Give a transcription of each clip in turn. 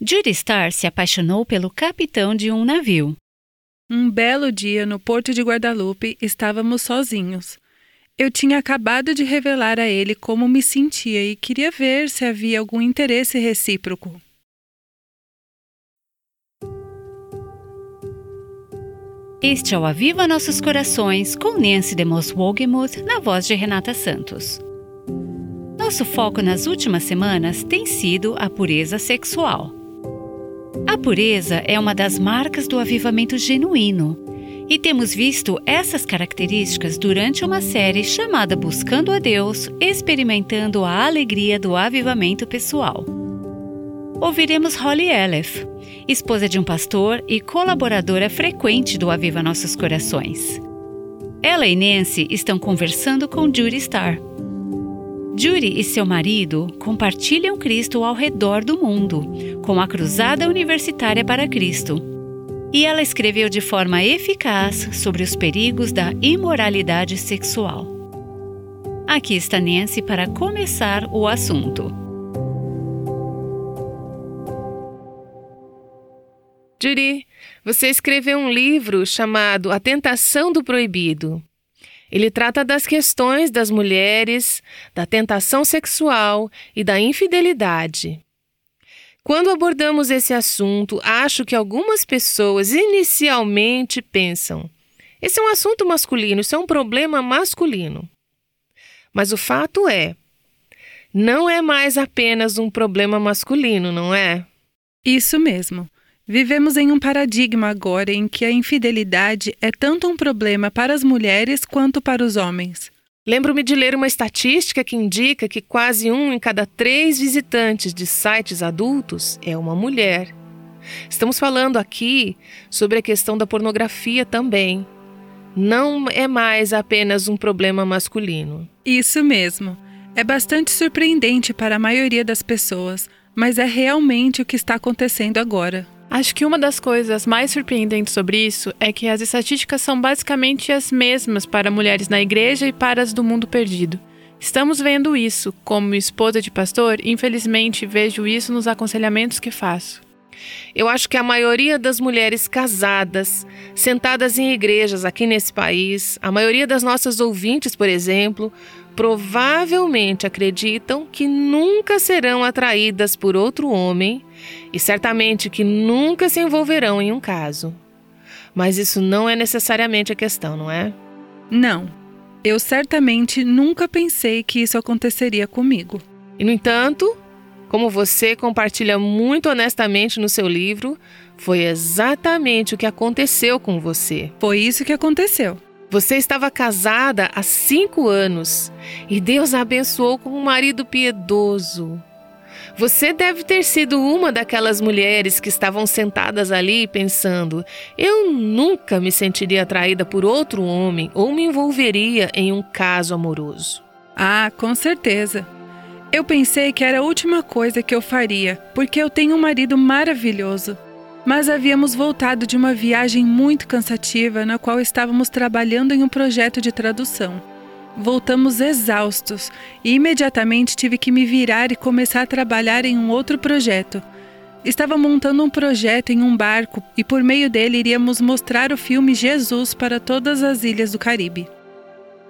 Judy Starr se apaixonou pelo capitão de um navio. Um belo dia no porto de Guadalupe estávamos sozinhos. Eu tinha acabado de revelar a ele como me sentia e queria ver se havia algum interesse recíproco. Este é o Aviva Nossos Corações com Nancy DeMoss Wogemuth na voz de Renata Santos. Nosso foco nas últimas semanas tem sido a pureza sexual. A pureza é uma das marcas do avivamento genuíno e temos visto essas características durante uma série chamada Buscando a Deus, experimentando a alegria do avivamento pessoal. Ouviremos Holly Elef, esposa de um pastor e colaboradora frequente do Aviva Nossos Corações. Ela e Nancy estão conversando com Judy Starr. Judy e seu marido compartilham Cristo ao redor do mundo, com a Cruzada Universitária para Cristo. E ela escreveu de forma eficaz sobre os perigos da imoralidade sexual. Aqui está Nancy para começar o assunto. Judy, você escreveu um livro chamado A Tentação do Proibido. Ele trata das questões das mulheres, da tentação sexual e da infidelidade. Quando abordamos esse assunto, acho que algumas pessoas inicialmente pensam: esse é um assunto masculino, isso é um problema masculino. Mas o fato é, não é mais apenas um problema masculino, não é? Isso mesmo. Vivemos em um paradigma agora em que a infidelidade é tanto um problema para as mulheres quanto para os homens. Lembro-me de ler uma estatística que indica que quase um em cada três visitantes de sites adultos é uma mulher. Estamos falando aqui sobre a questão da pornografia também. Não é mais apenas um problema masculino. Isso mesmo. É bastante surpreendente para a maioria das pessoas, mas é realmente o que está acontecendo agora. Acho que uma das coisas mais surpreendentes sobre isso é que as estatísticas são basicamente as mesmas para mulheres na igreja e para as do mundo perdido. Estamos vendo isso. Como esposa de pastor, infelizmente vejo isso nos aconselhamentos que faço. Eu acho que a maioria das mulheres casadas, sentadas em igrejas aqui nesse país, a maioria das nossas ouvintes, por exemplo, provavelmente acreditam que nunca serão atraídas por outro homem e certamente que nunca se envolverão em um caso. Mas isso não é necessariamente a questão, não é? Não. Eu certamente nunca pensei que isso aconteceria comigo. E, no entanto, como você compartilha muito honestamente no seu livro, foi exatamente o que aconteceu com você. Foi isso que aconteceu. Você estava casada há cinco anos e Deus a abençoou com um marido piedoso. Você deve ter sido uma daquelas mulheres que estavam sentadas ali pensando: eu nunca me sentiria atraída por outro homem ou me envolveria em um caso amoroso. Ah, com certeza. Eu pensei que era a última coisa que eu faria, porque eu tenho um marido maravilhoso mas havíamos voltado de uma viagem muito cansativa na qual estávamos trabalhando em um projeto de tradução. Voltamos exaustos e imediatamente tive que me virar e começar a trabalhar em um outro projeto. Estava montando um projeto em um barco e por meio dele iríamos mostrar o filme Jesus para todas as ilhas do Caribe.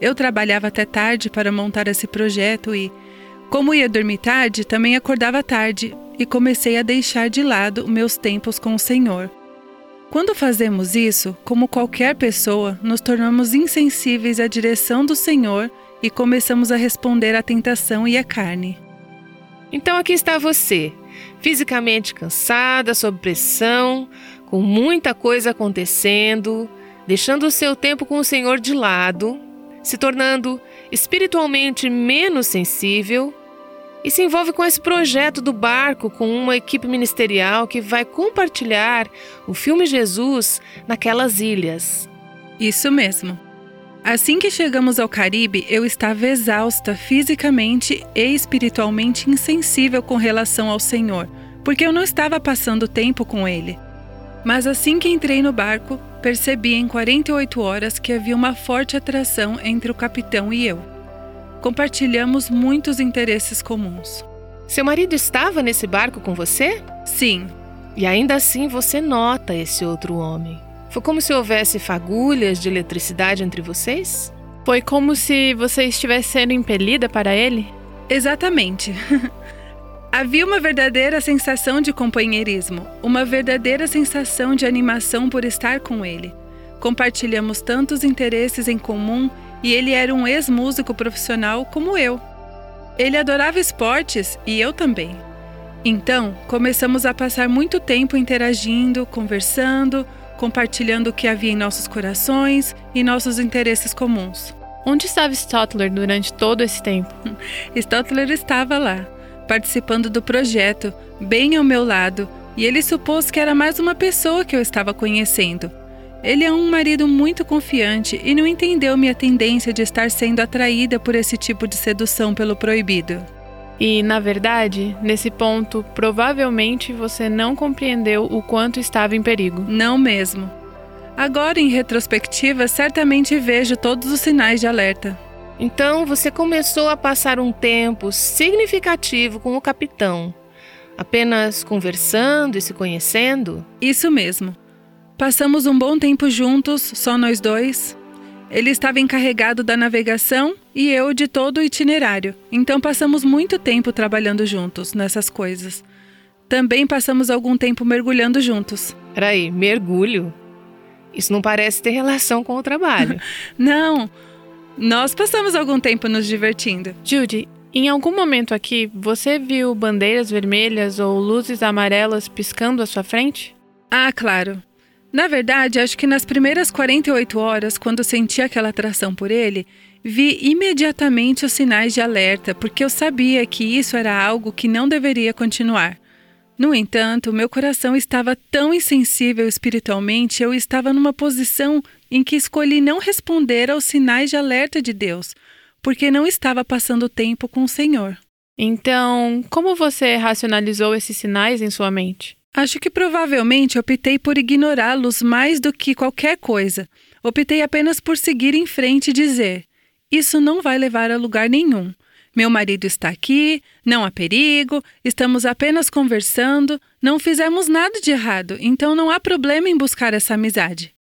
Eu trabalhava até tarde para montar esse projeto e, como ia dormir tarde, também acordava tarde, e comecei a deixar de lado meus tempos com o Senhor. Quando fazemos isso, como qualquer pessoa, nos tornamos insensíveis à direção do Senhor e começamos a responder à tentação e à carne. Então aqui está você, fisicamente cansada, sob pressão, com muita coisa acontecendo, deixando o seu tempo com o Senhor de lado, se tornando espiritualmente menos sensível e se envolve com esse projeto do barco com uma equipe ministerial que vai compartilhar o filme Jesus naquelas ilhas. Isso mesmo. Assim que chegamos ao Caribe, eu estava exausta fisicamente e espiritualmente insensível com relação ao Senhor, porque eu não estava passando tempo com Ele. Mas assim que entrei no barco, percebi em 48 horas que havia uma forte atração entre o capitão e eu compartilhamos muitos interesses comuns. Seu marido estava nesse barco com você? Sim. E ainda assim você nota esse outro homem. Foi como se houvesse fagulhas de eletricidade entre vocês? Foi como se você estivesse sendo impelida para ele? Exatamente. Havia uma verdadeira sensação de companheirismo, uma verdadeira sensação de animação por estar com ele. Compartilhamos tantos interesses em comum e ele era um ex-músico profissional como eu. Ele adorava esportes e eu também. Então, começamos a passar muito tempo interagindo, conversando, compartilhando o que havia em nossos corações e nossos interesses comuns. Onde estava Stotler durante todo esse tempo? Stotler estava lá, participando do projeto, bem ao meu lado, e ele supôs que era mais uma pessoa que eu estava conhecendo. Ele é um marido muito confiante e não entendeu minha tendência de estar sendo atraída por esse tipo de sedução pelo proibido. E, na verdade, nesse ponto, provavelmente você não compreendeu o quanto estava em perigo. Não mesmo. Agora, em retrospectiva, certamente vejo todos os sinais de alerta. Então você começou a passar um tempo significativo com o capitão, apenas conversando e se conhecendo? Isso mesmo. Passamos um bom tempo juntos, só nós dois. Ele estava encarregado da navegação e eu de todo o itinerário, então passamos muito tempo trabalhando juntos nessas coisas. Também passamos algum tempo mergulhando juntos. Peraí, mergulho? Isso não parece ter relação com o trabalho. não, nós passamos algum tempo nos divertindo. Judy, em algum momento aqui, você viu bandeiras vermelhas ou luzes amarelas piscando à sua frente? Ah, claro. Na verdade, acho que nas primeiras 48 horas, quando senti aquela atração por ele, vi imediatamente os sinais de alerta, porque eu sabia que isso era algo que não deveria continuar. No entanto, meu coração estava tão insensível espiritualmente, eu estava numa posição em que escolhi não responder aos sinais de alerta de Deus, porque não estava passando tempo com o Senhor. Então, como você racionalizou esses sinais em sua mente? Acho que provavelmente optei por ignorá-los mais do que qualquer coisa. Optei apenas por seguir em frente e dizer: Isso não vai levar a lugar nenhum. Meu marido está aqui, não há perigo, estamos apenas conversando, não fizemos nada de errado, então não há problema em buscar essa amizade.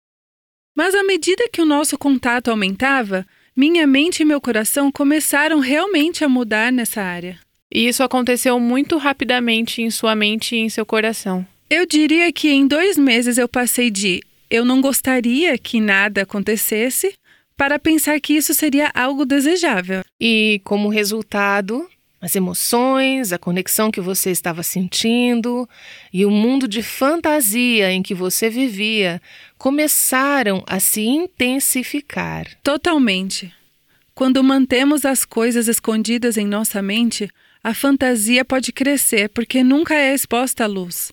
Mas à medida que o nosso contato aumentava, minha mente e meu coração começaram realmente a mudar nessa área. E isso aconteceu muito rapidamente em sua mente e em seu coração. Eu diria que em dois meses eu passei de eu não gostaria que nada acontecesse para pensar que isso seria algo desejável. E como resultado, as emoções, a conexão que você estava sentindo e o mundo de fantasia em que você vivia começaram a se intensificar. Totalmente. Quando mantemos as coisas escondidas em nossa mente, a fantasia pode crescer porque nunca é exposta à luz.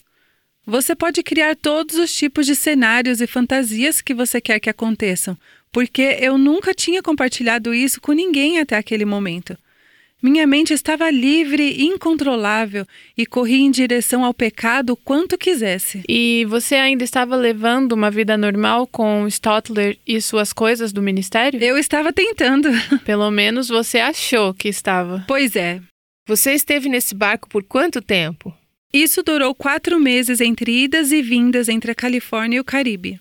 Você pode criar todos os tipos de cenários e fantasias que você quer que aconteçam, porque eu nunca tinha compartilhado isso com ninguém até aquele momento. Minha mente estava livre e incontrolável e corria em direção ao pecado quanto quisesse. E você ainda estava levando uma vida normal com Stotler e suas coisas do ministério? Eu estava tentando. Pelo menos você achou que estava. Pois é. Você esteve nesse barco por quanto tempo? Isso durou quatro meses entre idas e vindas entre a Califórnia e o Caribe.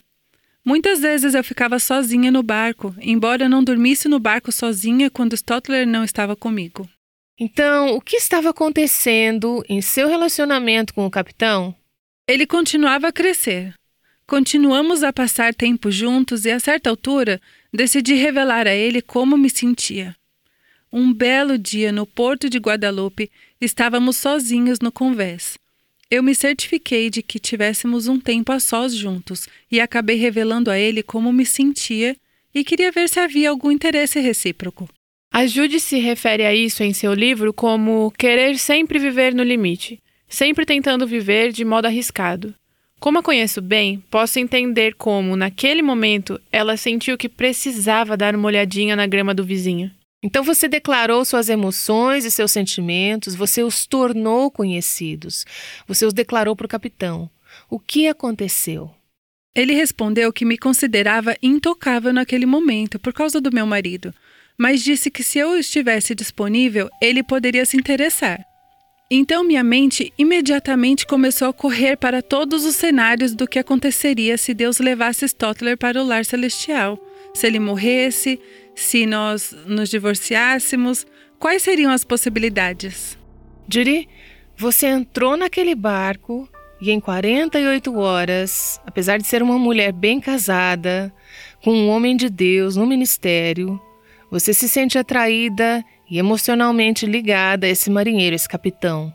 Muitas vezes eu ficava sozinha no barco, embora não dormisse no barco sozinha quando Stotler não estava comigo. Então, o que estava acontecendo em seu relacionamento com o capitão? Ele continuava a crescer. Continuamos a passar tempo juntos e, a certa altura, decidi revelar a ele como me sentia. Um belo dia no porto de Guadalupe, estávamos sozinhos no convés. Eu me certifiquei de que tivéssemos um tempo a sós juntos e acabei revelando a ele como me sentia e queria ver se havia algum interesse recíproco. A Jude se refere a isso em seu livro como querer sempre viver no limite, sempre tentando viver de modo arriscado. Como a conheço bem, posso entender como, naquele momento, ela sentiu que precisava dar uma olhadinha na grama do vizinho. Então você declarou suas emoções e seus sentimentos, você os tornou conhecidos, você os declarou para o capitão. O que aconteceu? Ele respondeu que me considerava intocável naquele momento por causa do meu marido, mas disse que se eu estivesse disponível, ele poderia se interessar. Então minha mente imediatamente começou a correr para todos os cenários do que aconteceria se Deus levasse Stotler para o lar celestial. Se ele morresse, se nós nos divorciássemos, quais seriam as possibilidades? Judy, você entrou naquele barco e em 48 horas, apesar de ser uma mulher bem casada, com um homem de Deus no ministério, você se sente atraída e emocionalmente ligada a esse marinheiro, esse capitão.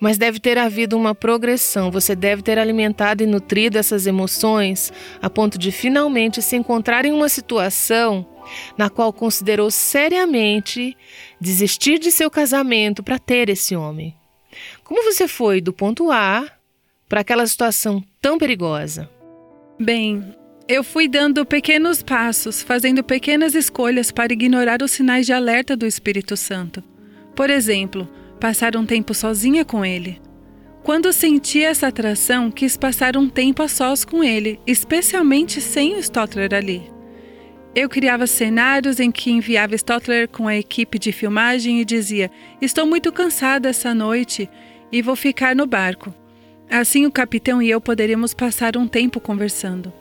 Mas deve ter havido uma progressão, você deve ter alimentado e nutrido essas emoções a ponto de finalmente se encontrar em uma situação na qual considerou seriamente desistir de seu casamento para ter esse homem. Como você foi do ponto A para aquela situação tão perigosa? Bem, eu fui dando pequenos passos, fazendo pequenas escolhas para ignorar os sinais de alerta do Espírito Santo. Por exemplo, passar um tempo sozinha com ele. Quando senti essa atração, quis passar um tempo a sós com ele, especialmente sem o Stotler ali. Eu criava cenários em que enviava Stotler com a equipe de filmagem e dizia: Estou muito cansada essa noite e vou ficar no barco. Assim o capitão e eu poderíamos passar um tempo conversando.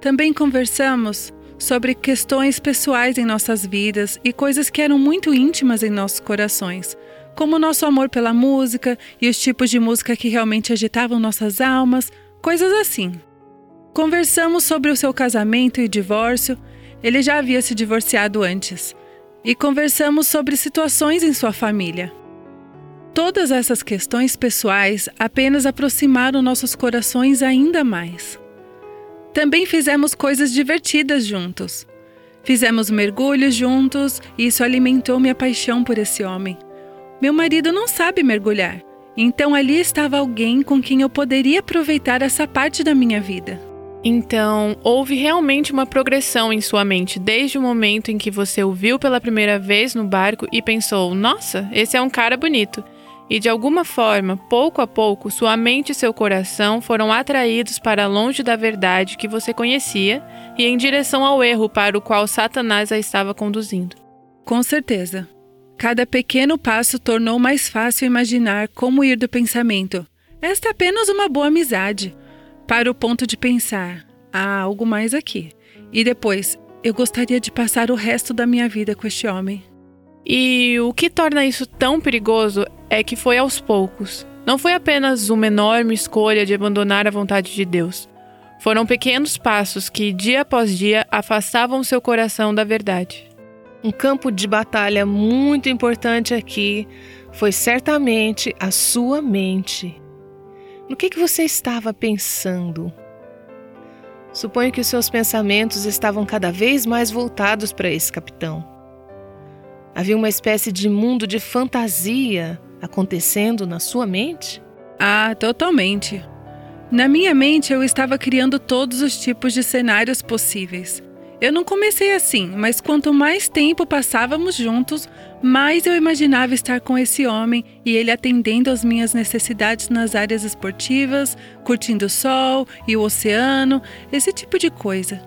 Também conversamos sobre questões pessoais em nossas vidas e coisas que eram muito íntimas em nossos corações, como o nosso amor pela música e os tipos de música que realmente agitavam nossas almas, coisas assim. Conversamos sobre o seu casamento e divórcio, ele já havia se divorciado antes, e conversamos sobre situações em sua família. Todas essas questões pessoais apenas aproximaram nossos corações ainda mais. Também fizemos coisas divertidas juntos. Fizemos mergulhos juntos e isso alimentou minha paixão por esse homem. Meu marido não sabe mergulhar, então ali estava alguém com quem eu poderia aproveitar essa parte da minha vida. Então, houve realmente uma progressão em sua mente desde o momento em que você o viu pela primeira vez no barco e pensou: nossa, esse é um cara bonito. E de alguma forma, pouco a pouco, sua mente e seu coração foram atraídos para longe da verdade que você conhecia e em direção ao erro para o qual Satanás a estava conduzindo. Com certeza. Cada pequeno passo tornou mais fácil imaginar como ir do pensamento. Esta é apenas uma boa amizade. Para o ponto de pensar, há algo mais aqui. E depois, eu gostaria de passar o resto da minha vida com este homem. E o que torna isso tão perigoso é que foi aos poucos. Não foi apenas uma enorme escolha de abandonar a vontade de Deus. Foram pequenos passos que, dia após dia, afastavam seu coração da verdade. Um campo de batalha muito importante aqui foi certamente a sua mente. No que, que você estava pensando? Suponho que os seus pensamentos estavam cada vez mais voltados para esse capitão. Havia uma espécie de mundo de fantasia acontecendo na sua mente? Ah, totalmente. Na minha mente eu estava criando todos os tipos de cenários possíveis. Eu não comecei assim, mas quanto mais tempo passávamos juntos, mais eu imaginava estar com esse homem e ele atendendo às minhas necessidades nas áreas esportivas, curtindo o sol e o oceano, esse tipo de coisa.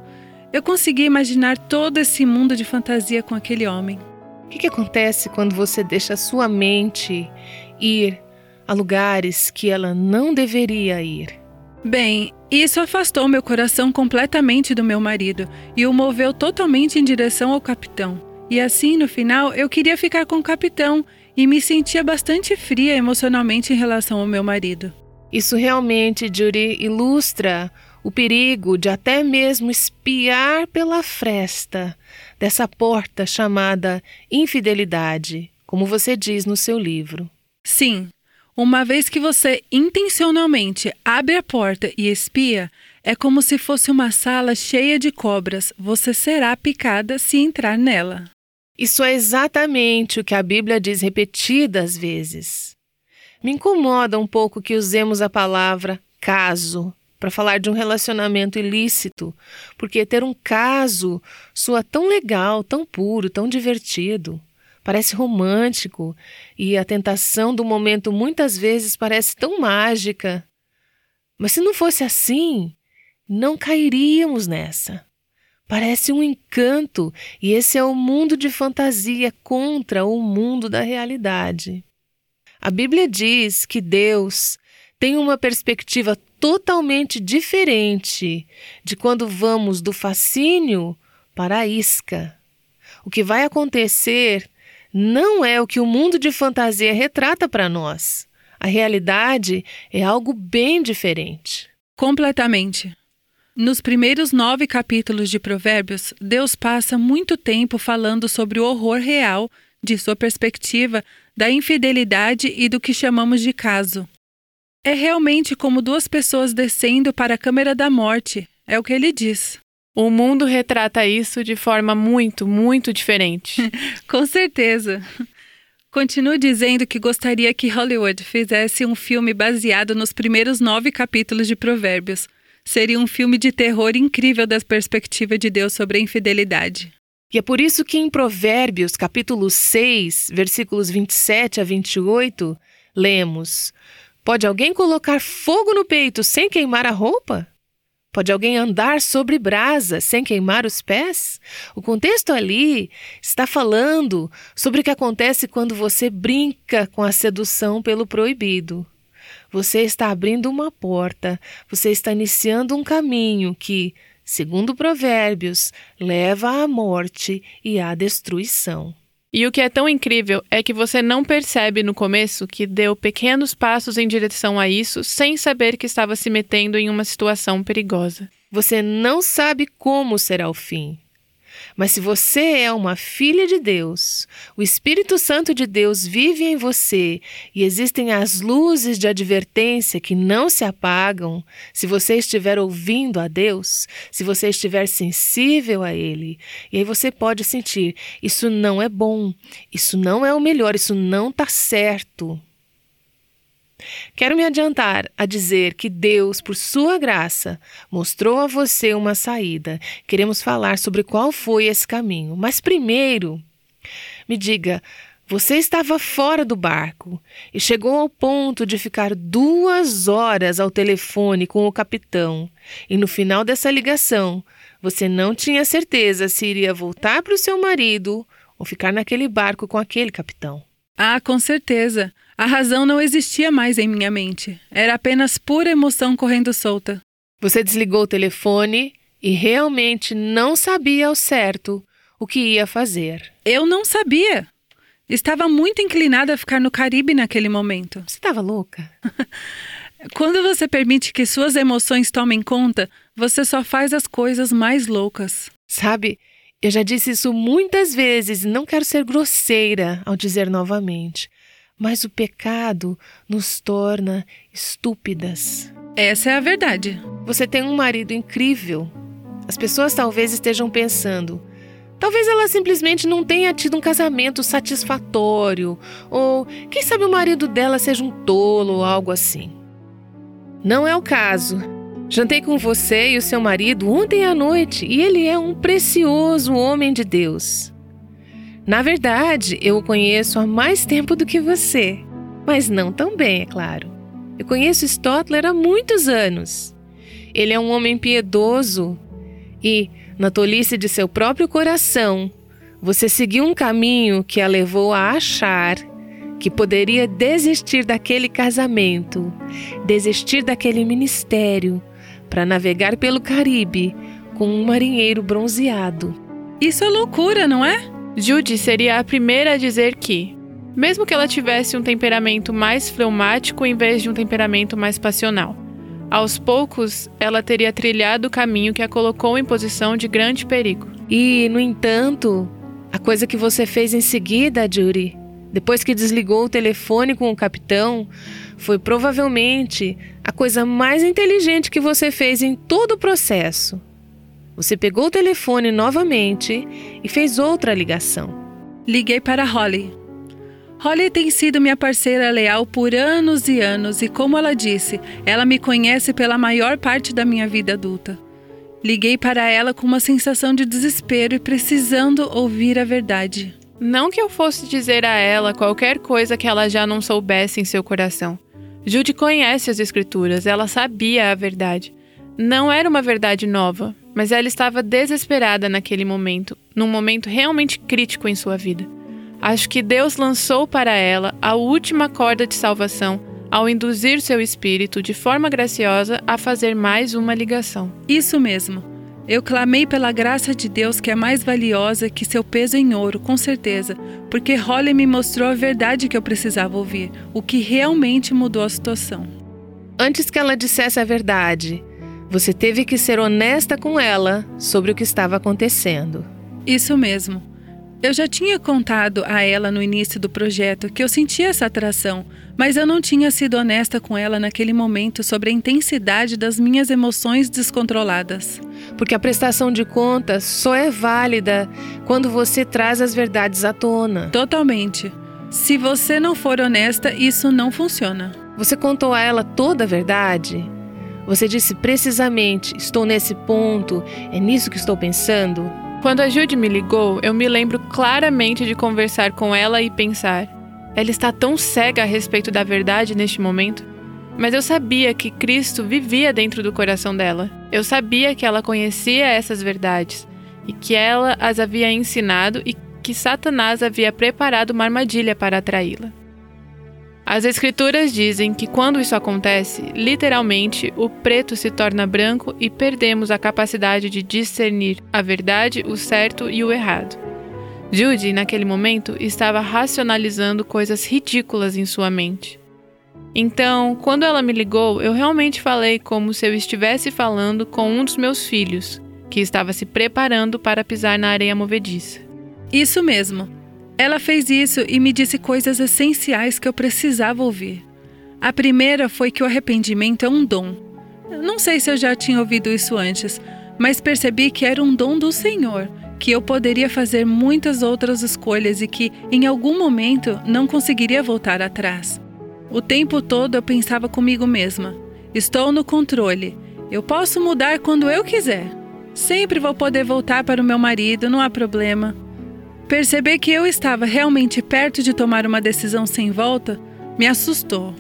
Eu conseguia imaginar todo esse mundo de fantasia com aquele homem. O que, que acontece quando você deixa a sua mente ir a lugares que ela não deveria ir? Bem, isso afastou meu coração completamente do meu marido e o moveu totalmente em direção ao capitão. E assim, no final, eu queria ficar com o capitão e me sentia bastante fria emocionalmente em relação ao meu marido. Isso realmente, Judy, ilustra o perigo de até mesmo espiar pela fresta dessa porta chamada infidelidade, como você diz no seu livro. Sim, uma vez que você intencionalmente abre a porta e espia, é como se fosse uma sala cheia de cobras. Você será picada se entrar nela. Isso é exatamente o que a Bíblia diz repetidas vezes. Me incomoda um pouco que usemos a palavra caso para falar de um relacionamento ilícito, porque ter um caso soa tão legal, tão puro, tão divertido. Parece romântico e a tentação do momento muitas vezes parece tão mágica. Mas se não fosse assim, não cairíamos nessa. Parece um encanto, e esse é o mundo de fantasia contra o mundo da realidade. A Bíblia diz que Deus tem uma perspectiva totalmente diferente de quando vamos do fascínio para a isca. O que vai acontecer não é o que o mundo de fantasia retrata para nós. A realidade é algo bem diferente. Completamente. Nos primeiros nove capítulos de Provérbios, Deus passa muito tempo falando sobre o horror real, de sua perspectiva, da infidelidade e do que chamamos de caso. É realmente como duas pessoas descendo para a câmera da morte, é o que ele diz. O mundo retrata isso de forma muito, muito diferente. Com certeza. Continua dizendo que gostaria que Hollywood fizesse um filme baseado nos primeiros nove capítulos de Provérbios. Seria um filme de terror incrível da perspectiva de Deus sobre a infidelidade. E é por isso que em Provérbios, capítulo 6, versículos 27 a 28, lemos: Pode alguém colocar fogo no peito sem queimar a roupa? Pode alguém andar sobre brasa sem queimar os pés? O contexto ali está falando sobre o que acontece quando você brinca com a sedução pelo proibido. Você está abrindo uma porta, você está iniciando um caminho que, segundo Provérbios, leva à morte e à destruição. E o que é tão incrível é que você não percebe no começo que deu pequenos passos em direção a isso sem saber que estava se metendo em uma situação perigosa. Você não sabe como será o fim. Mas se você é uma filha de Deus, o Espírito Santo de Deus vive em você e existem as luzes de advertência que não se apagam, se você estiver ouvindo a Deus, se você estiver sensível a Ele, e aí você pode sentir: isso não é bom, isso não é o melhor, isso não está certo. Quero me adiantar a dizer que Deus, por sua graça, mostrou a você uma saída. Queremos falar sobre qual foi esse caminho. Mas primeiro, me diga, você estava fora do barco e chegou ao ponto de ficar duas horas ao telefone com o capitão, e no final dessa ligação você não tinha certeza se iria voltar para o seu marido ou ficar naquele barco com aquele capitão. Ah, com certeza. A razão não existia mais em minha mente. Era apenas pura emoção correndo solta. Você desligou o telefone e realmente não sabia ao certo o que ia fazer. Eu não sabia. Estava muito inclinada a ficar no Caribe naquele momento. Você estava louca? Quando você permite que suas emoções tomem conta, você só faz as coisas mais loucas. Sabe, eu já disse isso muitas vezes e não quero ser grosseira ao dizer novamente, mas o pecado nos torna estúpidas. Essa é a verdade. Você tem um marido incrível. As pessoas talvez estejam pensando. Talvez ela simplesmente não tenha tido um casamento satisfatório, ou quem sabe o marido dela seja um tolo ou algo assim. Não é o caso. Jantei com você e o seu marido ontem à noite e ele é um precioso homem de Deus. Na verdade, eu o conheço há mais tempo do que você, mas não tão bem, é claro. Eu conheço Stotler há muitos anos. Ele é um homem piedoso e, na tolice de seu próprio coração, você seguiu um caminho que a levou a achar que poderia desistir daquele casamento, desistir daquele ministério para navegar pelo Caribe com um marinheiro bronzeado. Isso é loucura, não é? Judy seria a primeira a dizer que, mesmo que ela tivesse um temperamento mais fleumático em vez de um temperamento mais passional, aos poucos ela teria trilhado o caminho que a colocou em posição de grande perigo. E, no entanto, a coisa que você fez em seguida, Judy, depois que desligou o telefone com o capitão, foi provavelmente a coisa mais inteligente que você fez em todo o processo. Você pegou o telefone novamente e fez outra ligação. Liguei para Holly. Holly tem sido minha parceira leal por anos e anos e, como ela disse, ela me conhece pela maior parte da minha vida adulta. Liguei para ela com uma sensação de desespero e precisando ouvir a verdade. Não que eu fosse dizer a ela qualquer coisa que ela já não soubesse em seu coração. Jude conhece as Escrituras, ela sabia a verdade. Não era uma verdade nova, mas ela estava desesperada naquele momento, num momento realmente crítico em sua vida. Acho que Deus lançou para ela a última corda de salvação ao induzir seu espírito de forma graciosa a fazer mais uma ligação. Isso mesmo. Eu clamei pela graça de Deus que é mais valiosa que seu peso em ouro, com certeza, porque Holly me mostrou a verdade que eu precisava ouvir, o que realmente mudou a situação. Antes que ela dissesse a verdade, você teve que ser honesta com ela sobre o que estava acontecendo. Isso mesmo. Eu já tinha contado a ela no início do projeto que eu sentia essa atração, mas eu não tinha sido honesta com ela naquele momento sobre a intensidade das minhas emoções descontroladas. Porque a prestação de contas só é válida quando você traz as verdades à tona. Totalmente. Se você não for honesta, isso não funciona. Você contou a ela toda a verdade? Você disse precisamente: estou nesse ponto, é nisso que estou pensando? Quando a Jude me ligou, eu me lembro claramente de conversar com ela e pensar: ela está tão cega a respeito da verdade neste momento. Mas eu sabia que Cristo vivia dentro do coração dela. Eu sabia que ela conhecia essas verdades e que ela as havia ensinado e que Satanás havia preparado uma armadilha para atraí-la. As Escrituras dizem que quando isso acontece, literalmente o preto se torna branco e perdemos a capacidade de discernir a verdade, o certo e o errado. Judy, naquele momento, estava racionalizando coisas ridículas em sua mente. Então, quando ela me ligou, eu realmente falei como se eu estivesse falando com um dos meus filhos, que estava se preparando para pisar na areia movediça. Isso mesmo. Ela fez isso e me disse coisas essenciais que eu precisava ouvir. A primeira foi que o arrependimento é um dom. Não sei se eu já tinha ouvido isso antes, mas percebi que era um dom do Senhor, que eu poderia fazer muitas outras escolhas e que, em algum momento, não conseguiria voltar atrás. O tempo todo eu pensava comigo mesma: estou no controle, eu posso mudar quando eu quiser. Sempre vou poder voltar para o meu marido, não há problema. Perceber que eu estava realmente perto de tomar uma decisão sem volta me assustou.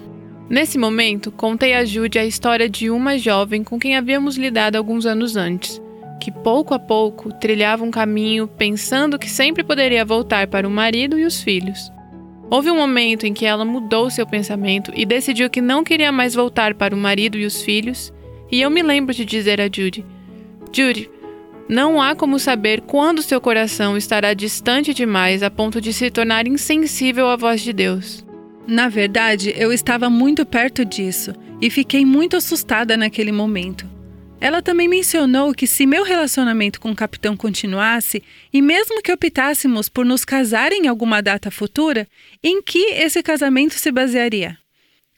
Nesse momento, contei a Jude a história de uma jovem com quem havíamos lidado alguns anos antes, que pouco a pouco trilhava um caminho pensando que sempre poderia voltar para o marido e os filhos. Houve um momento em que ela mudou seu pensamento e decidiu que não queria mais voltar para o marido e os filhos, e eu me lembro de dizer a Judy: Judy, não há como saber quando seu coração estará distante demais a ponto de se tornar insensível à voz de Deus. Na verdade, eu estava muito perto disso e fiquei muito assustada naquele momento. Ela também mencionou que se meu relacionamento com o capitão continuasse, e mesmo que optássemos por nos casar em alguma data futura, em que esse casamento se basearia?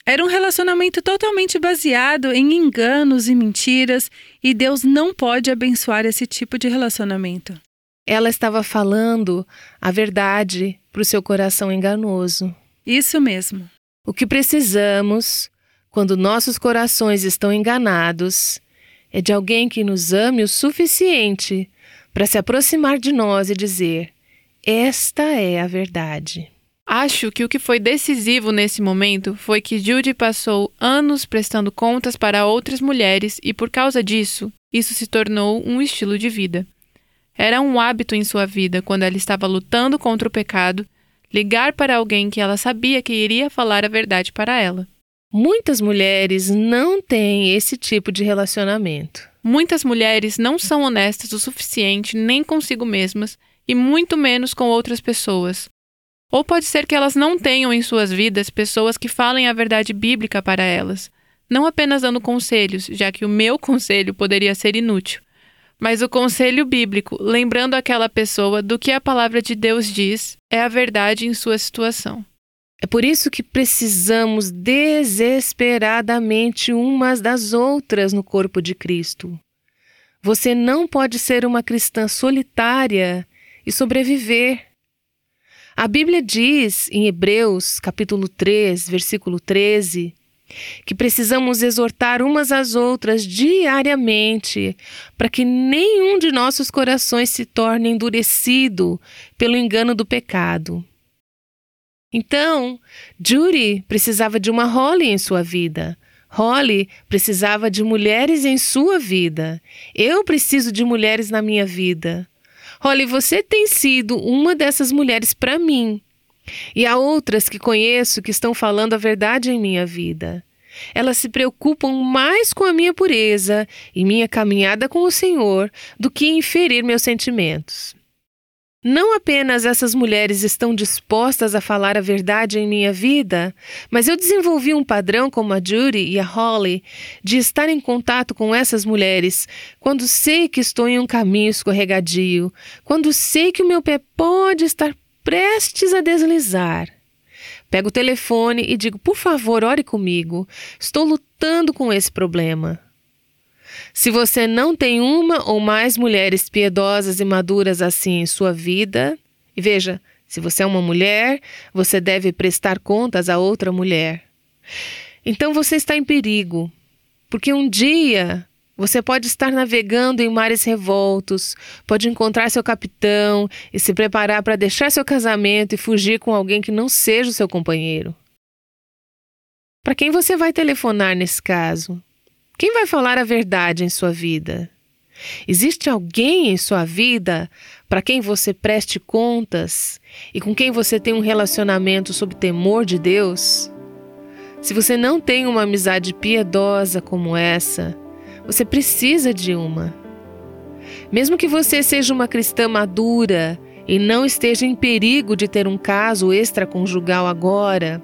Era um relacionamento totalmente baseado em enganos e mentiras, e Deus não pode abençoar esse tipo de relacionamento. Ela estava falando a verdade para o seu coração enganoso. Isso mesmo. O que precisamos, quando nossos corações estão enganados, é de alguém que nos ame o suficiente para se aproximar de nós e dizer: Esta é a verdade. Acho que o que foi decisivo nesse momento foi que Judy passou anos prestando contas para outras mulheres e, por causa disso, isso se tornou um estilo de vida. Era um hábito em sua vida quando ela estava lutando contra o pecado, ligar para alguém que ela sabia que iria falar a verdade para ela. Muitas mulheres não têm esse tipo de relacionamento. Muitas mulheres não são honestas o suficiente nem consigo mesmas e muito menos com outras pessoas. Ou pode ser que elas não tenham em suas vidas pessoas que falem a verdade bíblica para elas, não apenas dando conselhos, já que o meu conselho poderia ser inútil, mas o conselho bíblico, lembrando aquela pessoa do que a palavra de Deus diz, é a verdade em sua situação. É por isso que precisamos desesperadamente umas das outras no corpo de Cristo. Você não pode ser uma cristã solitária e sobreviver. A Bíblia diz em Hebreus, capítulo 3, versículo 13, que precisamos exortar umas às outras diariamente, para que nenhum de nossos corações se torne endurecido pelo engano do pecado. Então, Judy precisava de uma Holly em sua vida. Holly precisava de mulheres em sua vida. Eu preciso de mulheres na minha vida. Holly, você tem sido uma dessas mulheres para mim. E há outras que conheço que estão falando a verdade em minha vida. Elas se preocupam mais com a minha pureza e minha caminhada com o Senhor do que em ferir meus sentimentos. Não apenas essas mulheres estão dispostas a falar a verdade em minha vida, mas eu desenvolvi um padrão como a Judy e a Holly de estar em contato com essas mulheres quando sei que estou em um caminho escorregadio, quando sei que o meu pé pode estar prestes a deslizar. Pego o telefone e digo: por favor, ore comigo. Estou lutando com esse problema. Se você não tem uma ou mais mulheres piedosas e maduras assim em sua vida, e veja, se você é uma mulher, você deve prestar contas a outra mulher. Então você está em perigo, porque um dia você pode estar navegando em mares revoltos, pode encontrar seu capitão e se preparar para deixar seu casamento e fugir com alguém que não seja o seu companheiro. Para quem você vai telefonar nesse caso? Quem vai falar a verdade em sua vida? Existe alguém em sua vida para quem você preste contas e com quem você tem um relacionamento sob temor de Deus? Se você não tem uma amizade piedosa como essa, você precisa de uma. Mesmo que você seja uma cristã madura e não esteja em perigo de ter um caso extraconjugal agora,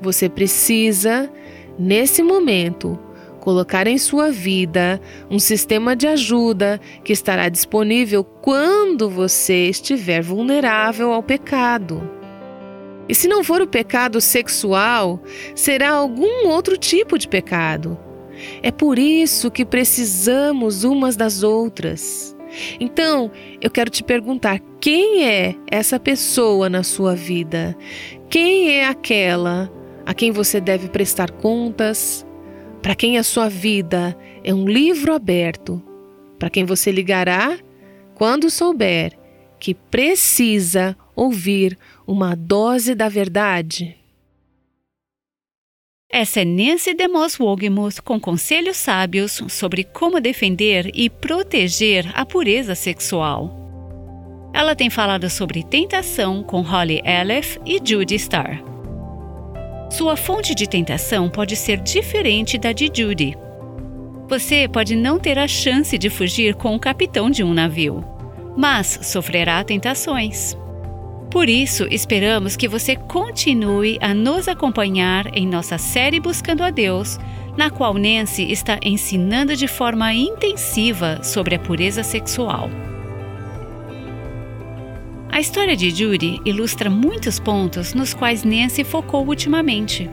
você precisa, nesse momento, colocar em sua vida um sistema de ajuda que estará disponível quando você estiver vulnerável ao pecado. E se não for o pecado sexual, será algum outro tipo de pecado. É por isso que precisamos umas das outras. Então, eu quero te perguntar: quem é essa pessoa na sua vida? Quem é aquela a quem você deve prestar contas? Para quem a sua vida é um livro aberto? Para quem você ligará quando souber que precisa ouvir uma dose da verdade? Essa é Nancy DeMoss Wogemuth com conselhos sábios sobre como defender e proteger a pureza sexual. Ela tem falado sobre tentação com Holly Aleph e Judy Starr. Sua fonte de tentação pode ser diferente da de Judy. Você pode não ter a chance de fugir com o capitão de um navio, mas sofrerá tentações. Por isso, esperamos que você continue a nos acompanhar em nossa série Buscando a Deus, na qual Nancy está ensinando de forma intensiva sobre a pureza sexual. A história de Judy ilustra muitos pontos nos quais Nancy focou ultimamente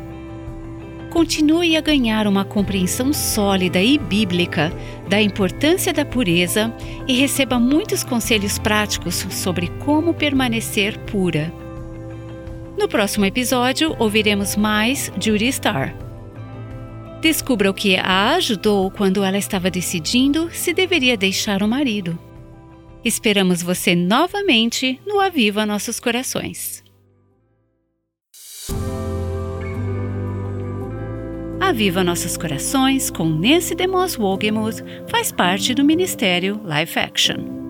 continue a ganhar uma compreensão sólida e bíblica da importância da pureza e receba muitos conselhos práticos sobre como permanecer pura. No próximo episódio, ouviremos mais Judy Starr. Descubra o que a ajudou quando ela estava decidindo se deveria deixar o marido. Esperamos você novamente no Aviva Nossos Corações. Aviva Nossos Corações com Nancy DeMoss Wogemuth faz parte do Ministério Life Action.